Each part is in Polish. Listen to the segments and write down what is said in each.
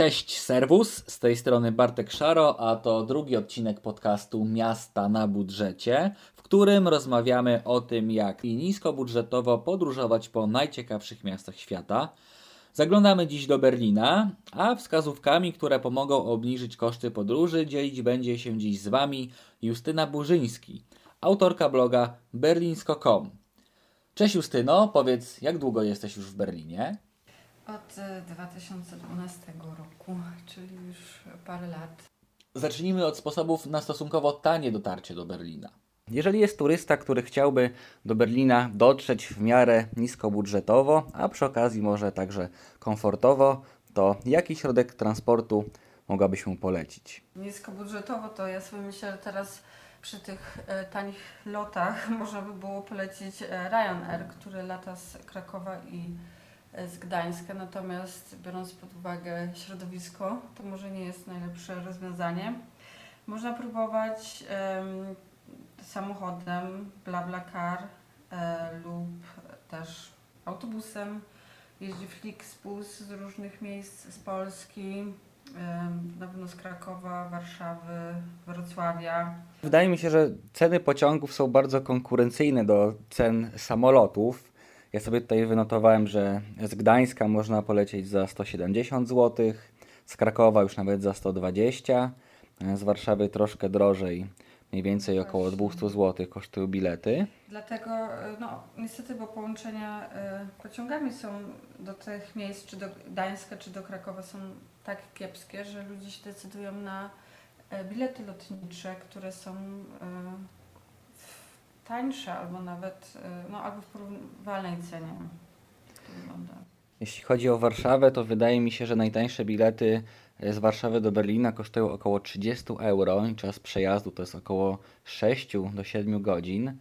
Cześć, serwus, z tej strony Bartek Szaro, a to drugi odcinek podcastu Miasta na budżecie, w którym rozmawiamy o tym, jak i niskobudżetowo podróżować po najciekawszych miastach świata. Zaglądamy dziś do Berlina, a wskazówkami, które pomogą obniżyć koszty podróży, dzielić będzie się dziś z Wami Justyna Burzyński, autorka bloga berlinsko.com. Cześć Justyno, powiedz, jak długo jesteś już w Berlinie? Od 2012 roku, czyli już parę lat. Zacznijmy od sposobów na stosunkowo tanie dotarcie do Berlina. Jeżeli jest turysta, który chciałby do Berlina dotrzeć w miarę niskobudżetowo, a przy okazji może także komfortowo, to jaki środek transportu mogłabyś mu polecić? Niskobudżetowo to ja sobie myślę, że teraz przy tych e, tanich lotach można by było polecić e, Ryanair, który lata z Krakowa i e, z Gdańska, natomiast biorąc pod uwagę środowisko, to może nie jest najlepsze rozwiązanie. Można próbować em, samochodem, BlaBlaCar e, lub też autobusem. Jeździ Flixbus z różnych miejsc z Polski, na pewno z Krakowa, Warszawy, Wrocławia. Wydaje mi się, że ceny pociągów są bardzo konkurencyjne do cen samolotów. Ja sobie tutaj wynotowałem, że z Gdańska można polecieć za 170 zł, z Krakowa już nawet za 120, z Warszawy troszkę drożej, mniej więcej około 200 zł kosztują bilety. Dlatego, e, no niestety, bo połączenia e, pociągami są do tych miejsc, czy do Gdańska, czy do Krakowa są tak kiepskie, że ludzie się decydują na e, bilety lotnicze, które są e, tańsze albo nawet, e, no albo w porównywalnej cenie. Jeśli chodzi o Warszawę, to wydaje mi się, że najtańsze bilety z Warszawy do Berlina kosztują około 30 euro i czas przejazdu to jest około 6 do 7 godzin.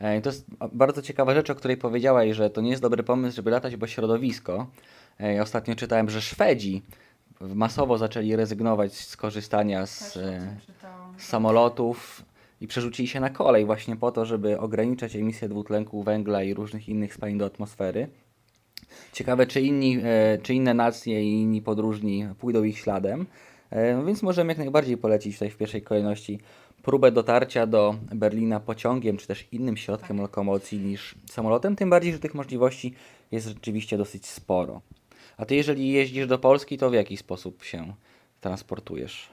E, i To jest bardzo ciekawa rzecz, o której powiedziałaś, że to nie jest dobry pomysł, żeby latać, bo środowisko. E, Ja ostatnio czytałem, że Szwedzi masowo zaczęli rezygnować z korzystania z, e, z samolotów i przerzucili się na kolej właśnie po to, żeby ograniczać emisję dwutlenku węgla i różnych innych spalin do atmosfery. Ciekawe, czy, inni, e, czy inne nacje i inni podróżni pójdą ich śladem. E, no Więc możemy jak najbardziej polecić tutaj w pierwszej kolejności próbę dotarcia do Berlina pociągiem, czy też innym środkiem Tak. lokomocji niż samolotem, tym bardziej, że tych możliwości jest rzeczywiście dosyć sporo. A ty jeżeli jeździsz do Polski, to w jaki sposób się transportujesz?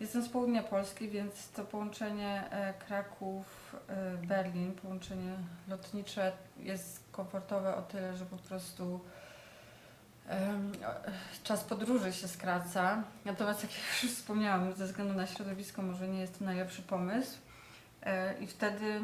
Jestem z południa Polski, więc to połączenie e, Kraków-Berlin, połączenie lotnicze jest komfortowe o tyle, że po prostu e, czas podróży się skraca. Natomiast jak już wspomniałam, ze względu na środowisko może nie jest to najlepszy pomysł. E, I wtedy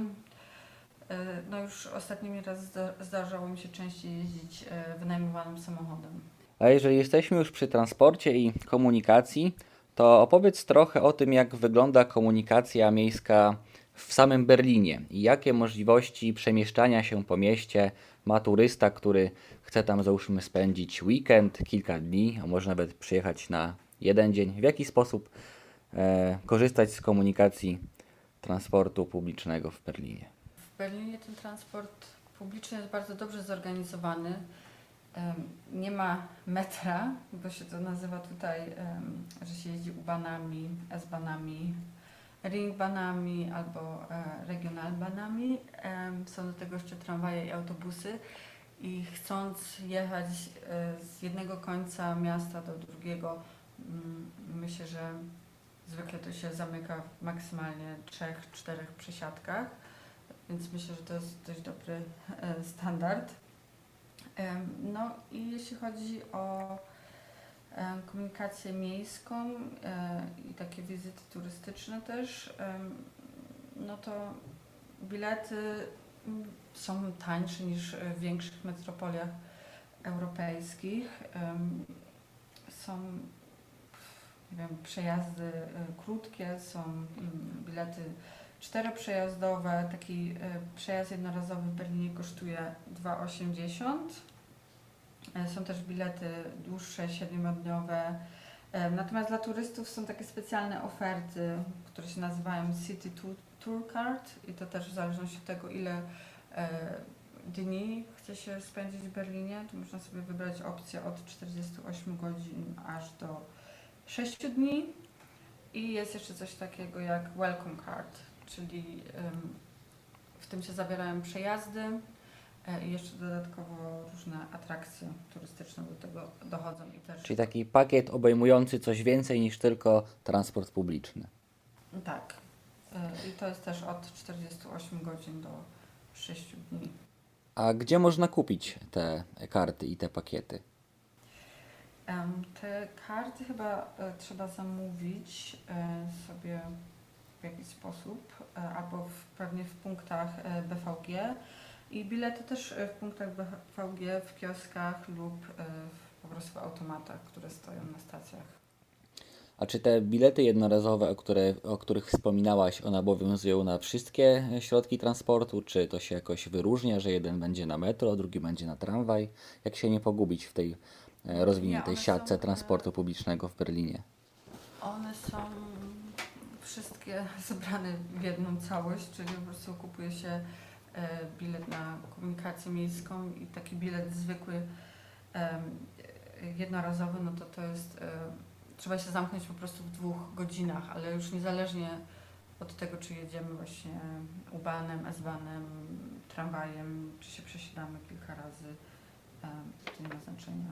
e, no już ostatnimi raz zda- zdarzało mi się częściej jeździć e, wynajmowanym samochodem. A jeżeli jesteśmy już przy transporcie i komunikacji, to opowiedz trochę o tym, jak wygląda komunikacja miejska w samym Berlinie i jakie możliwości przemieszczania się po mieście ma turysta, który chce tam załóżmy spędzić weekend, kilka dni, a może nawet przyjechać na jeden dzień. W jaki sposób e, korzystać z komunikacji transportu publicznego w Berlinie? W Berlinie ten transport publiczny jest bardzo dobrze zorganizowany. Nie ma metra, bo się to nazywa tutaj, że się jeździ U-banami, S-banami, Ringbanami albo e, Regionalbanami. Są do tego jeszcze tramwaje i autobusy. I chcąc jechać e, z jednego końca miasta do drugiego, mm, myślę, że zwykle to się zamyka w maksymalnie trzech, czterech przesiadkach więc myślę, że to jest dość dobry e, standard. No i jeśli chodzi o komunikację miejską i takie wizyty turystyczne też, no to bilety są tańsze niż w większych metropoliach europejskich. Są nie wiem, przejazdy e, krótkie, są mm, bilety czteroprzejazdowe. Taki e, przejazd jednorazowy w Berlinie kosztuje 2,80. E, Są też bilety dłuższe, siedmiodniowe. E, Natomiast dla turystów są takie specjalne oferty, które się nazywają City Tour, Card i to też w zależności od tego, ile, dni chce się spędzić w Berlinie, to można sobie wybrać opcję od 48 godzin aż do 6 dni. I jest jeszcze coś takiego jak Welcome Card, czyli w tym się zawierają przejazdy e, i jeszcze dodatkowo różne atrakcje turystyczne do tego dochodzą. I też... Czyli taki pakiet obejmujący coś więcej niż tylko transport publiczny. Tak. E, I to jest też od 48 godzin do 6 dni. A gdzie można kupić te karty i te pakiety? Te karty chyba e, trzeba zamówić sobie w jakiś sposób, e, albo w, pewnie w punktach e, BVG i bilety też e, w punktach BVG, w kioskach lub w, po prostu w automatach, które stoją na stacjach. A czy te bilety jednorazowe, o, które, o których wspominałaś, one obowiązują na wszystkie środki transportu? Czy to się jakoś wyróżnia, że jeden będzie na metro, drugi będzie na tramwaj? Jak się nie pogubić w tej rozwiniętej siatce transportu publicznego w Berlinie? One są wszystkie zebrane w jedną całość, czyli po prostu kupuje się e, bilet na komunikację miejską i taki bilet zwykły, jednorazowy, no to to jest, e, trzeba się zamknąć po prostu w dwóch godzinach, ale już niezależnie od tego, czy jedziemy właśnie U-Bahnem, S-Bahnem, tramwajem, czy się przesiadamy kilka razy, to nie ma znaczenia.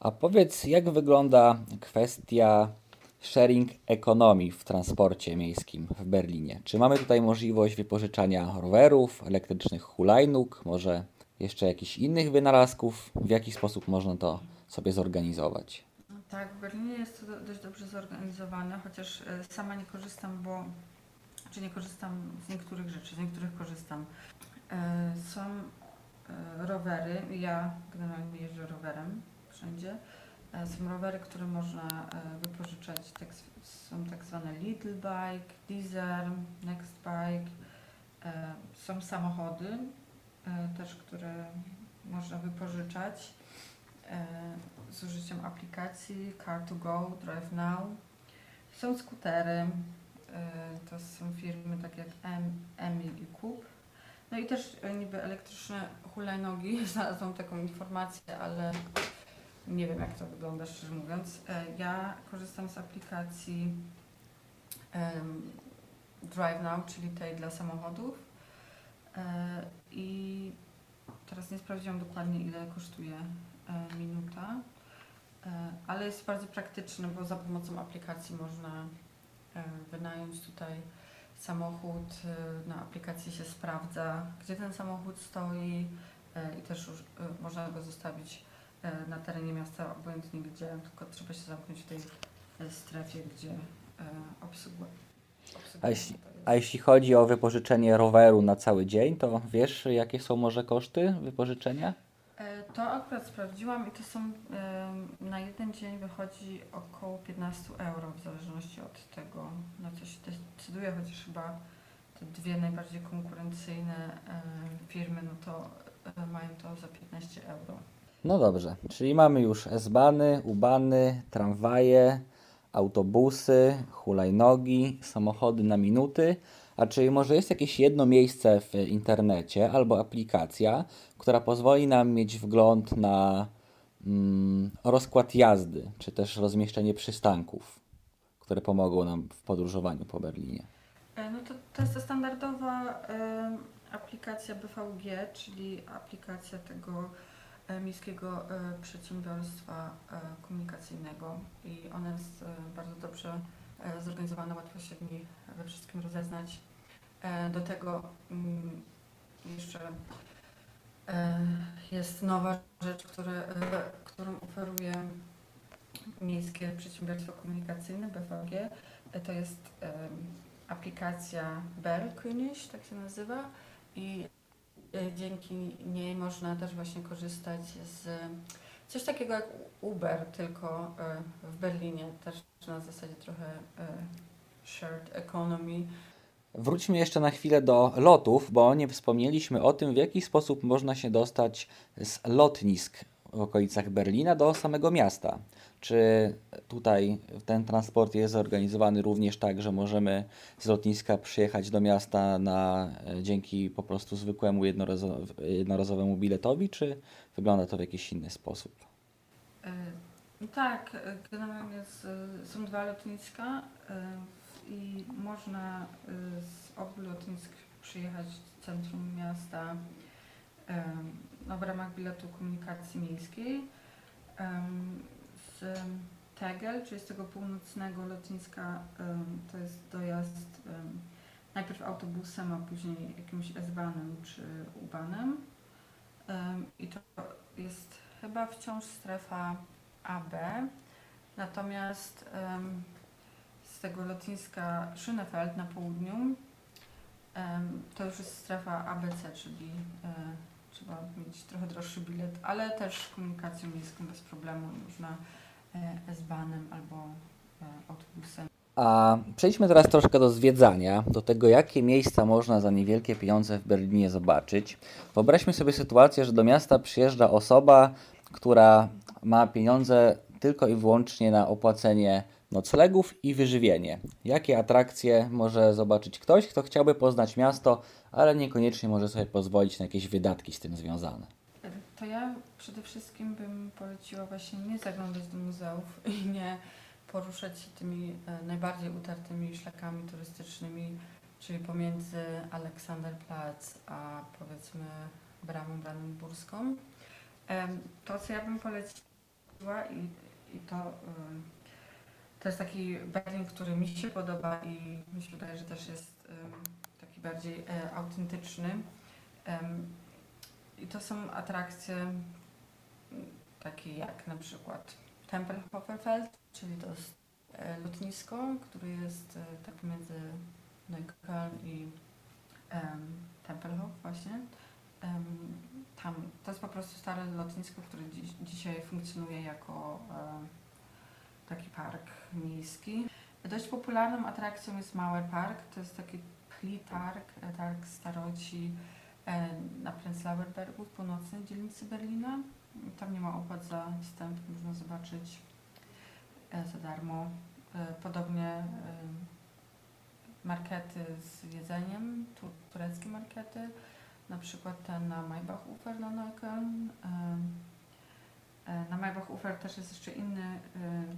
A powiedz, jak wygląda kwestia sharing ekonomii w transporcie miejskim w Berlinie. Czy mamy tutaj możliwość wypożyczania rowerów, elektrycznych hulajnóg, może jeszcze jakichś innych wynalazków? W jaki sposób można to sobie zorganizować? No tak, w Berlinie jest to dość dobrze zorganizowane, chociaż e, sama nie korzystam, bo czy nie korzystam z niektórych rzeczy, z niektórych korzystam. E, są e, rowery, ja generalnie jeżdżę rowerem wszędzie są rowery, które można e, wypożyczać, tak, są tak zwane Little Bike, Deezer, Next Bike. E, są samochody też, które można wypożyczać z użyciem aplikacji Car2Go, Drive Now. Są skutery, to są firmy takie jak Emil i Kup. No i też niby elektryczne hulajnogi, znalazłam taką informację, ale nie wiem, jak to wygląda, szczerze mówiąc. E, ja korzystam z aplikacji Drive Now, czyli tej dla samochodów. E, I teraz nie sprawdziłam dokładnie, ile kosztuje e, minuta, ale jest bardzo praktyczny, bo za pomocą aplikacji można wynająć tutaj samochód. Na aplikacji się sprawdza, gdzie ten samochód stoi i też można go zostawić na terenie miasta, obojętnie gdzie, tylko trzeba się zamknąć w tej e, strefie, gdzie e, obsługuje. A jeśli, a jeśli chodzi o wypożyczenie roweru na cały dzień, to wiesz, jakie są może koszty wypożyczenia? To akurat sprawdziłam i to są na jeden dzień wychodzi około 15 euro w zależności od tego, na co się decyduje, chociaż chyba te dwie najbardziej konkurencyjne firmy, no to mają to za 15 euro. No dobrze, czyli mamy już S-bany, U-bany, tramwaje, autobusy, hulajnogi, samochody na minuty. A czy może jest jakieś jedno miejsce w internecie albo aplikacja, która pozwoli nam mieć wgląd na mm, rozkład jazdy, czy też rozmieszczenie przystanków, które pomogą nam w podróżowaniu po Berlinie? E, no to, to jest standardowa y, aplikacja BVG, czyli aplikacja tego Miejskiego e, Przedsiębiorstwa e, Komunikacyjnego i ona jest bardzo dobrze zorganizowana, łatwo się w niej we wszystkim rozeznać. Do tego mm, jeszcze jest nowa rzecz, którą oferuje Miejskie Przedsiębiorstwo Komunikacyjne, BVG. To jest aplikacja Bergkönig, tak się nazywa i dzięki niej można też właśnie korzystać z coś takiego jak Uber, tylko y, w Berlinie, też na zasadzie trochę y, shared economy. Wróćmy jeszcze na chwilę do lotów, bo nie wspomnieliśmy o tym, w jaki sposób można się dostać z lotnisk w okolicach Berlina do samego miasta. Czy tutaj ten transport jest zorganizowany również tak, że możemy z lotniska przyjechać do miasta na, e, dzięki po prostu zwykłemu jednorazowemu biletowi, czy wygląda to w jakiś inny sposób? E, tak, generalnie są dwa lotniska i można z obu lotnisk przyjechać do centrum miasta no, w ramach biletu komunikacji miejskiej. Tegel, czyli z tego północnego lotniska, to jest dojazd najpierw autobusem, a później jakimś S-banem czy U-banem. I to jest chyba wciąż strefa AB. Natomiast z tego lotniska Schönefeld na południu to już jest strefa ABC, czyli e, trzeba mieć trochę droższy bilet, ale też komunikacją miejską bez problemu można e, S-banem albo e, autobusem. A przejdźmy teraz troszkę do zwiedzania, do tego, jakie miejsca można za niewielkie pieniądze w Berlinie zobaczyć. Wyobraźmy sobie sytuację, że do miasta przyjeżdża osoba, która ma pieniądze tylko i wyłącznie na opłacenie noclegów i wyżywienie. Jakie atrakcje może zobaczyć ktoś, kto chciałby poznać miasto, ale niekoniecznie może sobie pozwolić na jakieś wydatki z tym związane? To ja przede wszystkim bym poleciła właśnie nie zaglądać do muzeów i nie poruszać się tymi e, najbardziej utartymi szlakami turystycznymi, czyli pomiędzy Aleksanderplatz a powiedzmy Bramą Brandenburską. To, co ja bym poleciła i, i to to jest taki Berlin, który mi się podoba i mi się wydaje, że też jest taki bardziej e, autentyczny. I to są atrakcje takie jak na przykład Tempelhoferfeld, czyli to jest lotnisko, które jest e, tak między Neukölln i um, Tempelhof właśnie. Um, tam, to jest po prostu stare lotnisko, które dziś, dzisiaj funkcjonuje jako um, taki park miejski. Dość popularną atrakcją jest Mały Park. To jest taki pli targ, targ staroci e, na Prenzlauer Bergu w północnej dzielnicy Berlina. Tam nie ma opłat za wstęp, można zobaczyć e, za darmo. E, podobnie markety z jedzeniem, tureckie markety, na przykład ten na Maybach-Ufer na Neukölln. Na Maybach-Ufer też jest jeszcze inny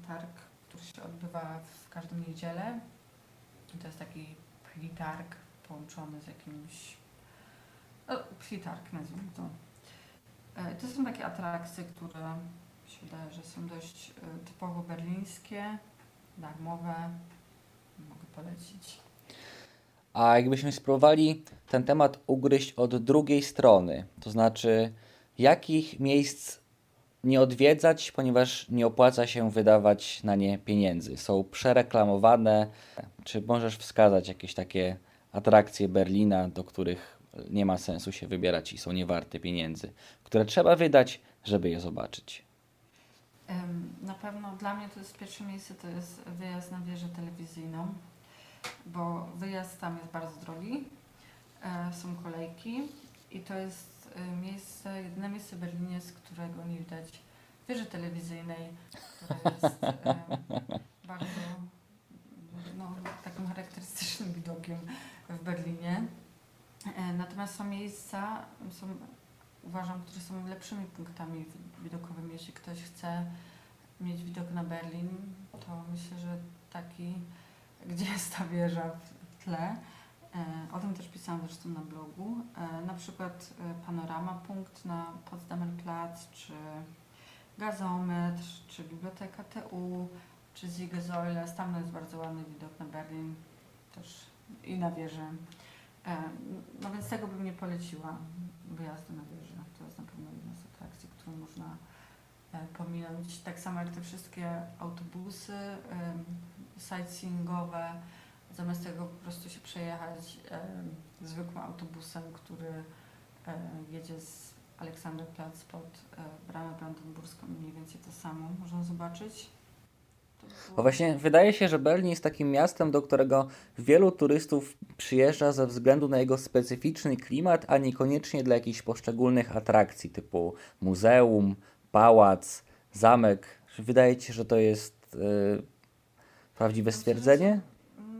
targ który się odbywa w każdą niedzielę. To jest taki plitarg połączony z jakimś no, plitarg nazwijmy to. E, to są takie atrakcje, które się wydaje, że są dość e, typowo berlińskie, darmowe. Mogę polecić. A jakbyśmy spróbowali ten temat ugryźć od drugiej strony, to znaczy jakich miejsc nie odwiedzać, ponieważ nie opłaca się wydawać na nie pieniędzy. Są przereklamowane. Czy możesz wskazać jakieś takie atrakcje Berlina, do których nie ma sensu się wybierać i są niewarte pieniędzy, które trzeba wydać, żeby je zobaczyć? Na pewno dla mnie to jest pierwsze miejsce, to jest wyjazd na wieżę telewizyjną, bo wyjazd tam jest bardzo drogi, e, są kolejki i to jest Y, miejsce, jedyne miejsce w Berlinie, z którego nie widać wieży telewizyjnej, która jest bardzo no, takim charakterystycznym widokiem w Berlinie. E, natomiast są miejsca, są, uważam, które są lepszymi punktami widokowymi. Jeśli ktoś chce mieć widok na Berlin, to myślę, że taki, gdzie jest ta wieża w tle, E, o tym też pisałam zresztą na blogu. E, na przykład panorama punkt na Potsdamer Platz, czy gazometr, czy biblioteka TU, czy Siegesäule. Tam jest bardzo ładny widok na Berlin też i na wieżę. No więc tego bym nie poleciła wyjazdu na wieżę. To jest na pewno jedna z atrakcji, którą można pominąć. Tak samo jak te wszystkie autobusy sightseeingowe, zamiast tego po prostu się przejechać e, zwykłym autobusem, który e, jedzie z Aleksanderplatz pod e, bramę brandenburską mniej więcej to samo można zobaczyć. Bo właśnie wydaje się, że Berlin jest takim miastem, do którego wielu turystów przyjeżdża ze względu na jego specyficzny klimat, a niekoniecznie dla jakichś poszczególnych atrakcji typu muzeum, pałac, zamek Wydaje Ci się, że to jest yy, prawdziwe stwierdzenie?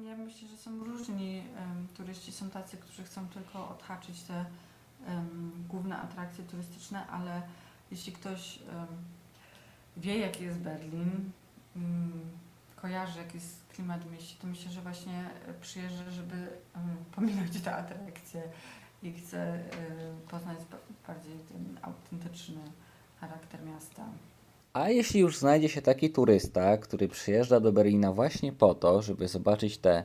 Ja myślę, że są różni um, turyści. Są tacy, którzy chcą tylko odhaczyć te um, główne atrakcje turystyczne, ale jeśli ktoś um, wie, jaki jest Berlin, um, kojarzy, jaki jest klimat w mieście, to myślę, że właśnie przyjeżdża, żeby um, pominąć te atrakcje i chce y, poznać bardziej ten autentyczny charakter miasta. A jeśli już znajdzie się taki turysta, który przyjeżdża do Berlina właśnie po to, żeby zobaczyć te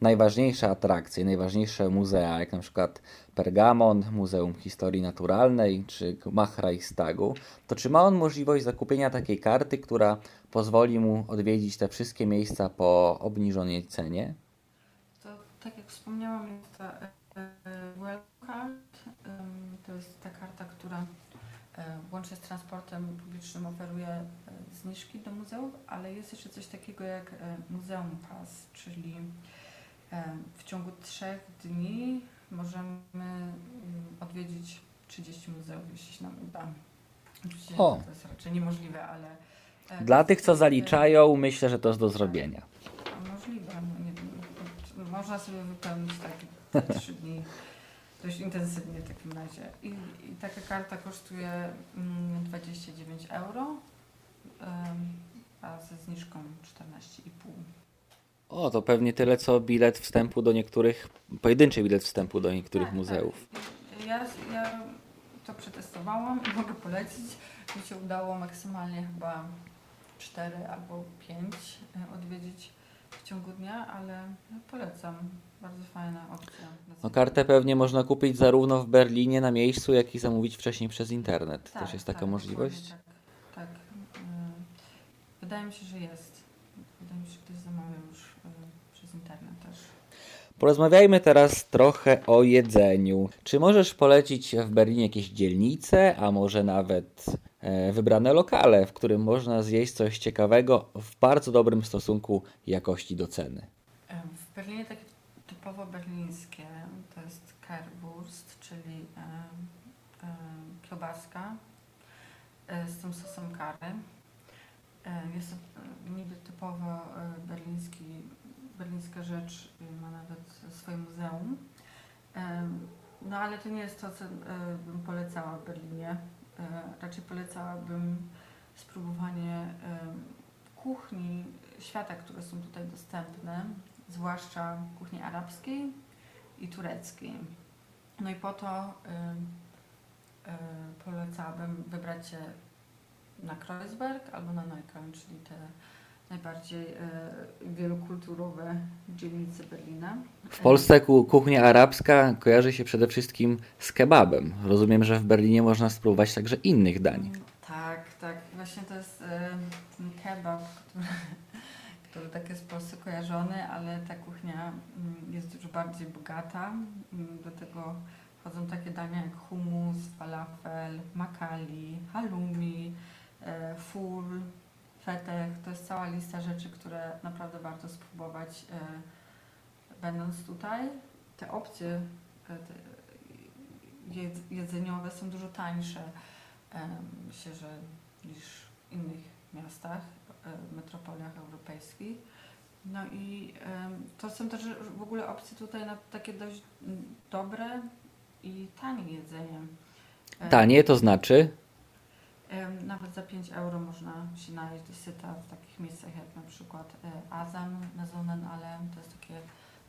najważniejsze atrakcje, najważniejsze muzea, jak na przykład Pergamon, Muzeum Historii Naturalnej czy Mach Reichstagu, to czy ma on możliwość zakupienia takiej karty, która pozwoli mu odwiedzić te wszystkie miejsca po obniżonej cenie? To tak jak wspomniałam, jest ta Well Card. To jest ta karta, która e, łącznie z transportem publicznym oferuje e, zniżki do muzeów, ale jest jeszcze coś takiego jak e, Muzeum Pass, czyli w ciągu trzech dni możemy mm, odwiedzić 30 muzeów, jeśli się nam uda. Oczywiście o. to jest raczej niemożliwe, ale... Dla tych, co zaliczają, myślę, że to jest do zrobienia. Możliwe. No nie, można sobie wypełnić takie trzy dni dość intensywnie w takim razie. I, i taka karta kosztuje mm, 29 euro, a ze zniżką 14,5. O, to pewnie tyle co bilet wstępu do niektórych, pojedynczy bilet wstępu do niektórych tak, muzeów. Tak. Ja, ja to przetestowałam i mogę polecić. Mi się udało maksymalnie chyba 4 albo 5 e, odwiedzić w ciągu dnia, ale polecam. Bardzo fajna opcja. No, kartę pewnie można kupić zarówno w Berlinie na miejscu, jak i zamówić wcześniej przez internet. Tak, Też jest taka tak, możliwość? Tak, tak. Y, wydaje mi się, że jest. Wydaje mi się, że ktoś zamawiał już internet też. Porozmawiajmy teraz trochę o jedzeniu. Czy możesz polecić w Berlinie jakieś dzielnice, a może nawet e, wybrane lokale, w którym można zjeść coś ciekawego w bardzo dobrym stosunku jakości do ceny? W Berlinie takie typowo berlińskie to jest Kerwurst, czyli e, e, kiełbaska e, z tym sosem kary. E, jest to e, niby typowo e, berliński, berlińska rzecz, ma nawet swoje muzeum. No ale to nie jest to, co bym polecała w Berlinie. Raczej polecałabym spróbowanie kuchni świata, które są tutaj dostępne zwłaszcza kuchni arabskiej i tureckiej. No i po to y, polecałabym wybrać się na Kreuzberg albo na Neukölln, czyli te najbardziej y, wielokulturowe dzielnice Berlina. W Polsce kuchnia arabska kojarzy się przede wszystkim z kebabem. Rozumiem, że w Berlinie można spróbować także innych dań. Mm, tak, tak. Właśnie to jest ten kebab, który który tak jest w Polsce kojarzony, ale ta kuchnia mm, jest dużo bardziej bogata. Mm, do tego wchodzą takie dania jak hummus, falafel, makali, halloumi, e, ful, To jest cała lista rzeczy, które naprawdę warto spróbować e, będąc tutaj. Te opcje e, jedzeniowe są dużo tańsze, myślę, że niż w innych miastach. E, metropoliach europejskich. No i to są też w ogóle opcje tutaj na takie dość dobre i tanie jedzenie. Tanie to znaczy? Nawet za 5 euro można się najeść do syta w takich miejscach jak na przykład e, Azan na ale To jest takie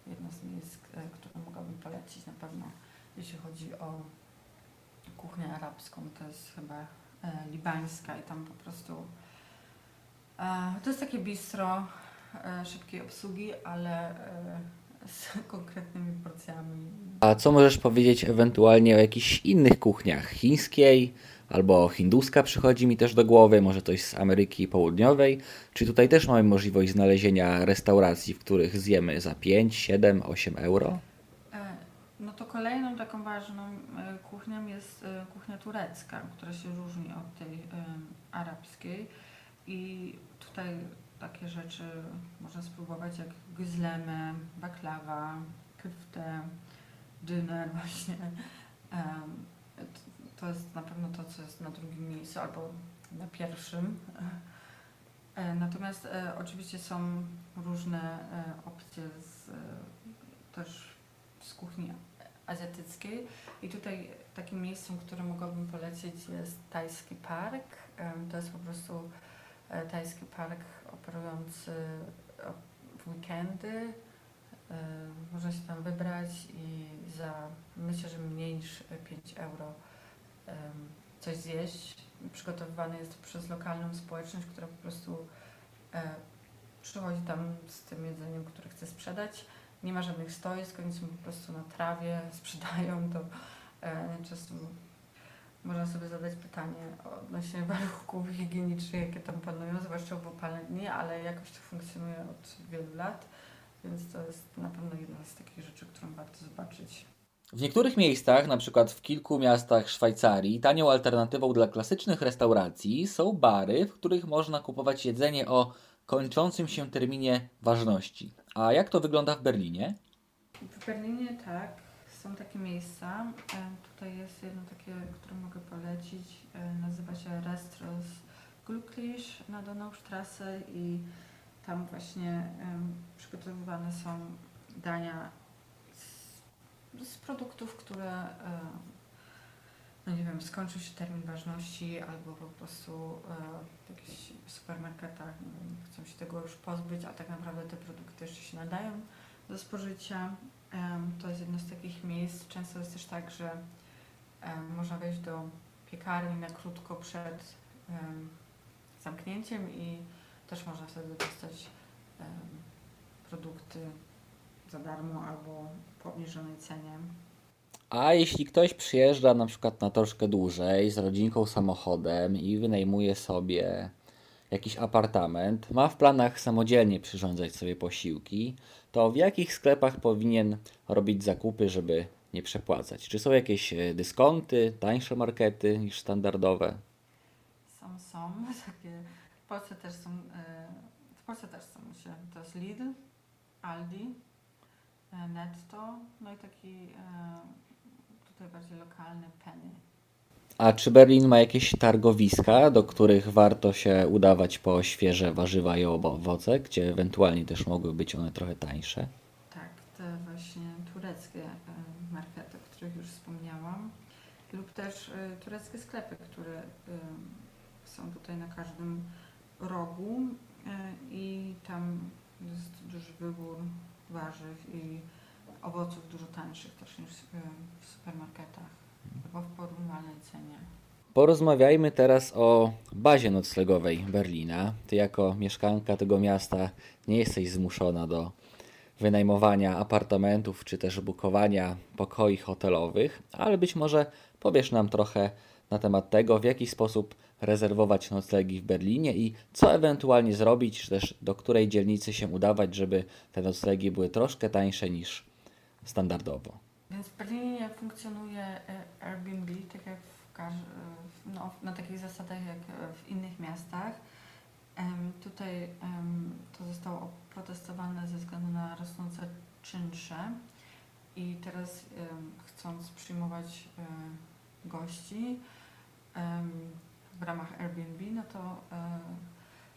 jedno z miejsc, e, które mogłabym polecić na pewno, jeśli chodzi o kuchnię arabską. To jest chyba libańska i tam po prostu to jest takie bistro e, szybkiej obsługi, ale e, z konkretnymi porcjami. A co możesz powiedzieć ewentualnie o jakichś innych kuchniach? Chińskiej albo hinduska przychodzi mi też do głowy, może coś z Ameryki Południowej. Czy tutaj też mamy możliwość znalezienia restauracji, w których zjemy za 5, 7, 8 euro? E, no to kolejną taką ważną kuchnią jest kuchnia turecka, która się różni od tej arabskiej. I tutaj takie rzeczy można spróbować jak gyzlemy, baklawa, kyftę, dyner właśnie. To jest na pewno to, co jest na drugim miejscu albo na pierwszym. E, natomiast e, oczywiście są różne e, opcje z, e, też z kuchni azjatyckiej i tutaj takim miejscem, które mogłabym polecić jest Tajski Park. E, to jest po prostu e, Tajski Park operujący w weekendy. Można się tam wybrać i za myślę, że mniej niż 5 euro coś zjeść. Przygotowywany jest przez lokalną społeczność, która po prostu e, przychodzi tam z tym jedzeniem, które chce sprzedać. Nie ma żadnych stoisk, oni są po prostu na trawie, sprzedają to. E, często można sobie zadać pytanie odnośnie warunków higienicznych, jakie tam panują, zwłaszcza w upalne dni, ale jakoś to funkcjonuje od wielu lat, więc to jest na pewno jedna z takich rzeczy, którą warto zobaczyć. W niektórych miejscach, przykład w kilku miastach Szwajcarii, tanią alternatywą dla klasycznych restauracji są bary, w których można kupować jedzenie o kończącym się terminie ważności. A jak to wygląda w Berlinie? W Berlinie tak, są takie miejsca. E, Tutaj jest jedno takie, które mogę polecić. E, Nazywa się Restros Glücklich na Donaustrasse i tam właśnie przygotowywane są dania z, produktów, które e, no nie wiem, skończył się termin ważności albo po prostu e, w jakichś supermarketach wiem, chcą się tego już pozbyć, a tak naprawdę te produkty jeszcze się nadają do spożycia. To jest jedno z takich miejsc. Często jest też tak, że można wejść do piekarni na krótko przed em, zamknięciem i też można wtedy dostać produkty za darmo albo po obniżonej cenie. A jeśli ktoś przyjeżdża na przykład na troszkę dłużej z rodzinką samochodem i wynajmuje sobie jakiś apartament, ma w planach samodzielnie przyrządzać sobie posiłki, to w jakich sklepach powinien robić zakupy, żeby nie przepłacać? Czy są jakieś e, dyskonty, tańsze markety niż standardowe? Są, są takie. W Polsce też są. e, W Polsce też są. To jest Lidl, Aldi, Netto, no i taki e, tutaj bardziej lokalny Penny. A czy Berlin ma jakieś targowiska, do których warto się udawać po świeże warzywa i owoce, gdzie ewentualnie też mogły być one trochę tańsze? Tak, te właśnie tureckie e, markety, o których już wspomniałam, lub też e, tureckie sklepy, które e, są tutaj na każdym rogu e, i tam jest duży wybór warzyw i owoców dużo tańszych też niż w supermarketach albo w porównywalnej cenie. Porozmawiajmy teraz o bazie noclegowej Berlina. Ty jako mieszkanka tego miasta nie jesteś zmuszona do wynajmowania apartamentów czy też bukowania pokoi hotelowych, ale być może powiesz nam trochę na temat tego, w jaki sposób rezerwować noclegi w Berlinie i co ewentualnie zrobić, czy też do której dzielnicy się udawać, żeby te noclegi były troszkę tańsze niż standardowo. Więc w Berlinie funkcjonuje e, Airbnb, tak jak e, no, na takich zasadach jak e, w innych miastach. Tutaj to zostało oprotestowane ze względu na rosnące czynsze i teraz chcąc przyjmować gości w ramach Airbnb, no to e,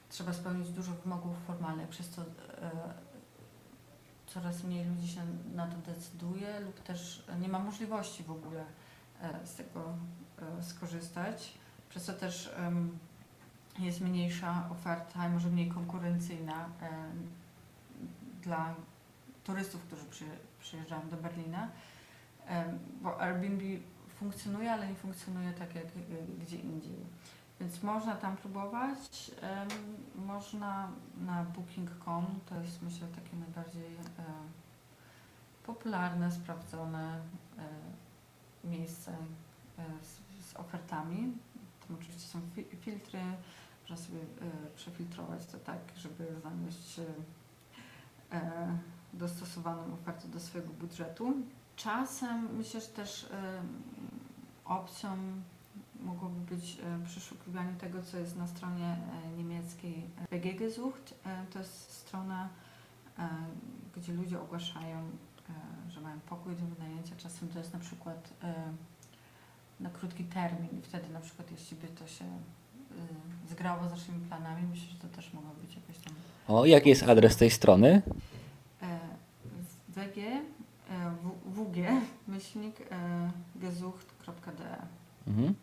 trzeba spełnić dużo wymogów formalnych, przez co e, coraz mniej ludzi się na to decyduje lub też nie ma możliwości w ogóle e, z tego skorzystać, przez co też jest mniejsza oferta i może mniej konkurencyjna dla turystów, którzy przy, przyjeżdżają do Berlina, bo Airbnb funkcjonuje, ale nie funkcjonuje tak jak e, gdzie indziej. Więc można tam próbować, można na booking.com, to jest myślę takie najbardziej e, popularne, sprawdzone e, miejsce e, z, ofertami. Tam oczywiście są fi- filtry, można sobie przefiltrować to tak, żeby znaleźć dostosowaną ofertę do swojego budżetu. Czasem myślę, że też opcją mogłoby być e, przeszukiwanie tego, co jest na stronie e, niemieckiej BG Gesucht. E, To jest strona, gdzie ludzie ogłaszają, że mają pokój do wynajęcia. Czasem to jest na przykład na krótki termin i wtedy na przykład jeśli by to się zgrało z naszymi planami. Myślę, że to też mogło być jakoś tam. O, jaki jest adres tej strony? WG, WG, myślnik, e, gesucht.de. Mhm.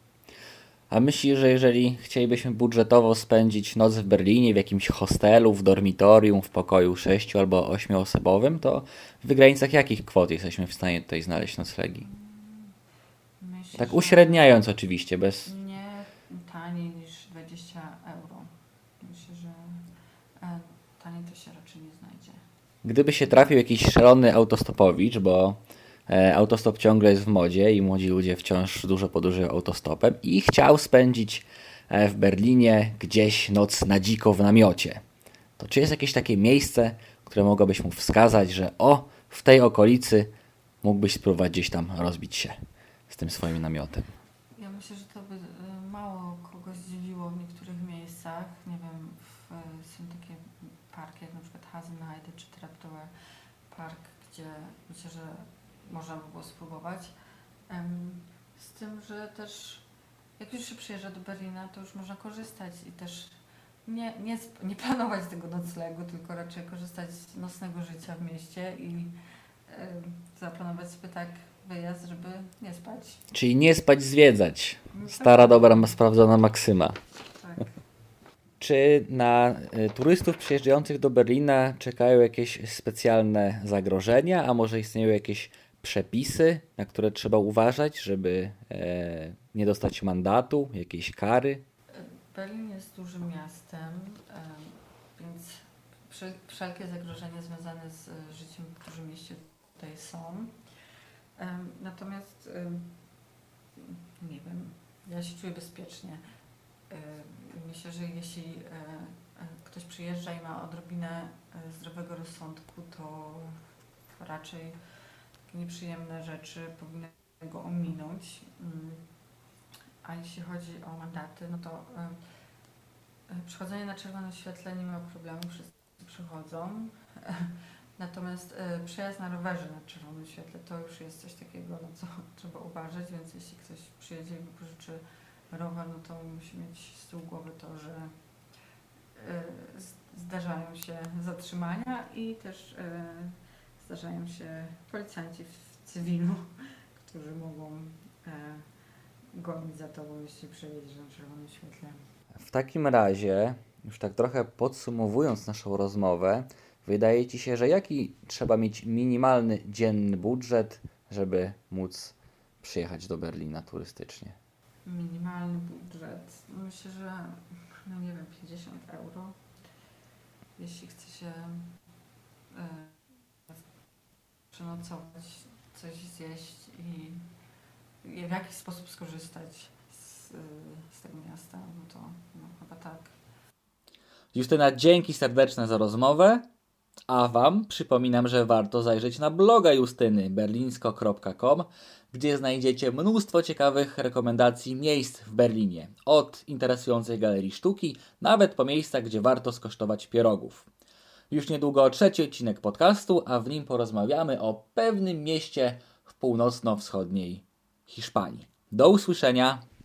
A myślisz, że jeżeli chcielibyśmy budżetowo spędzić noc w Berlinie, w jakimś hostelu, w dormitorium, w pokoju sześciu albo ośmioosobowym, to w granicach jakich kwot jesteśmy w stanie tutaj znaleźć noclegi? Myślę, Tak uśredniając oczywiście, bez... Nie taniej niż 20 euro. Myślę, że e, taniej to się raczej nie znajdzie. Gdyby się trafił jakiś szalony autostopowicz, bo e, autostop ciągle jest w modzie i młodzi ludzie wciąż dużo podróżują autostopem i chciał spędzić e, w Berlinie gdzieś noc na dziko w namiocie, to czy jest jakieś takie miejsce, które mogłabyś mu wskazać, że o, w tej okolicy mógłbyś spróbować gdzieś tam rozbić się z tym swoim namiotem? Ja myślę, że to by e, mało kogo zdziwiło w niektórych miejscach. Nie wiem, w, są takie parki Hasenheide czy Treptower Park, gdzie myślę, że można by było spróbować. Z tym, że też jak już się przyjeżdża do Berlina, to już można korzystać i też nie, nie, nie planować tego noclegu, tylko raczej korzystać z nocnego życia w mieście i em, zaplanować sobie tak wyjazd, żeby nie spać. Czyli nie spać, zwiedzać. Stara, dobra, sprawdzona maksyma. Czy na y, turystów przyjeżdżających do Berlina czekają jakieś specjalne zagrożenia, a może istnieją jakieś przepisy, na które trzeba uważać, żeby e, nie dostać mandatu, jakiejś kary? Berlin jest dużym miastem, em, więc wszel- wszelkie zagrożenia związane z e, życiem w dużym mieście tutaj są. Natomiast nie wiem, ja się czuję bezpiecznie. Myślę, że jeśli e, e, ktoś przyjeżdża i ma odrobinę e, zdrowego rozsądku, to raczej nieprzyjemne rzeczy powinny go ominąć. Mm. A jeśli chodzi o mandaty, no to przychodzenie na czerwonym świetle nie ma problemu, wszyscy przychodzą. Natomiast przejazd na rowerze na czerwonym świetle to już jest coś takiego, na co trzeba uważać, więc jeśli ktoś przyjedzie i wypożyczy rower, no to musi mieć z tyłu głowy to, że e, zdarzają się zatrzymania i też e, zdarzają się policjanci w cywilu, którzy mogą e, gonić za tobą, jeśli przejedziesz na czerwonym świetle. W takim razie, już tak trochę podsumowując naszą rozmowę, wydaje Ci się, że jaki trzeba mieć minimalny dzienny budżet, żeby móc przyjechać do Berlina turystycznie? Minimalny budżet. Myślę, że no nie wiem, 50 euro. Jeśli chce się e, przenocować, coś zjeść i i w jakiś sposób skorzystać z, e, z tego miasta, no to no, chyba tak. Justyna, dzięki serdeczne za rozmowę. A Wam przypominam, że warto zajrzeć na bloga Justyny berlinsko.com, gdzie znajdziecie mnóstwo ciekawych rekomendacji miejsc w Berlinie. Od interesującej galerii sztuki, nawet po miejscach, gdzie warto skosztować pierogów. Już niedługo trzeci odcinek podcastu, a w nim porozmawiamy o pewnym mieście w północno-wschodniej Hiszpanii. Do usłyszenia!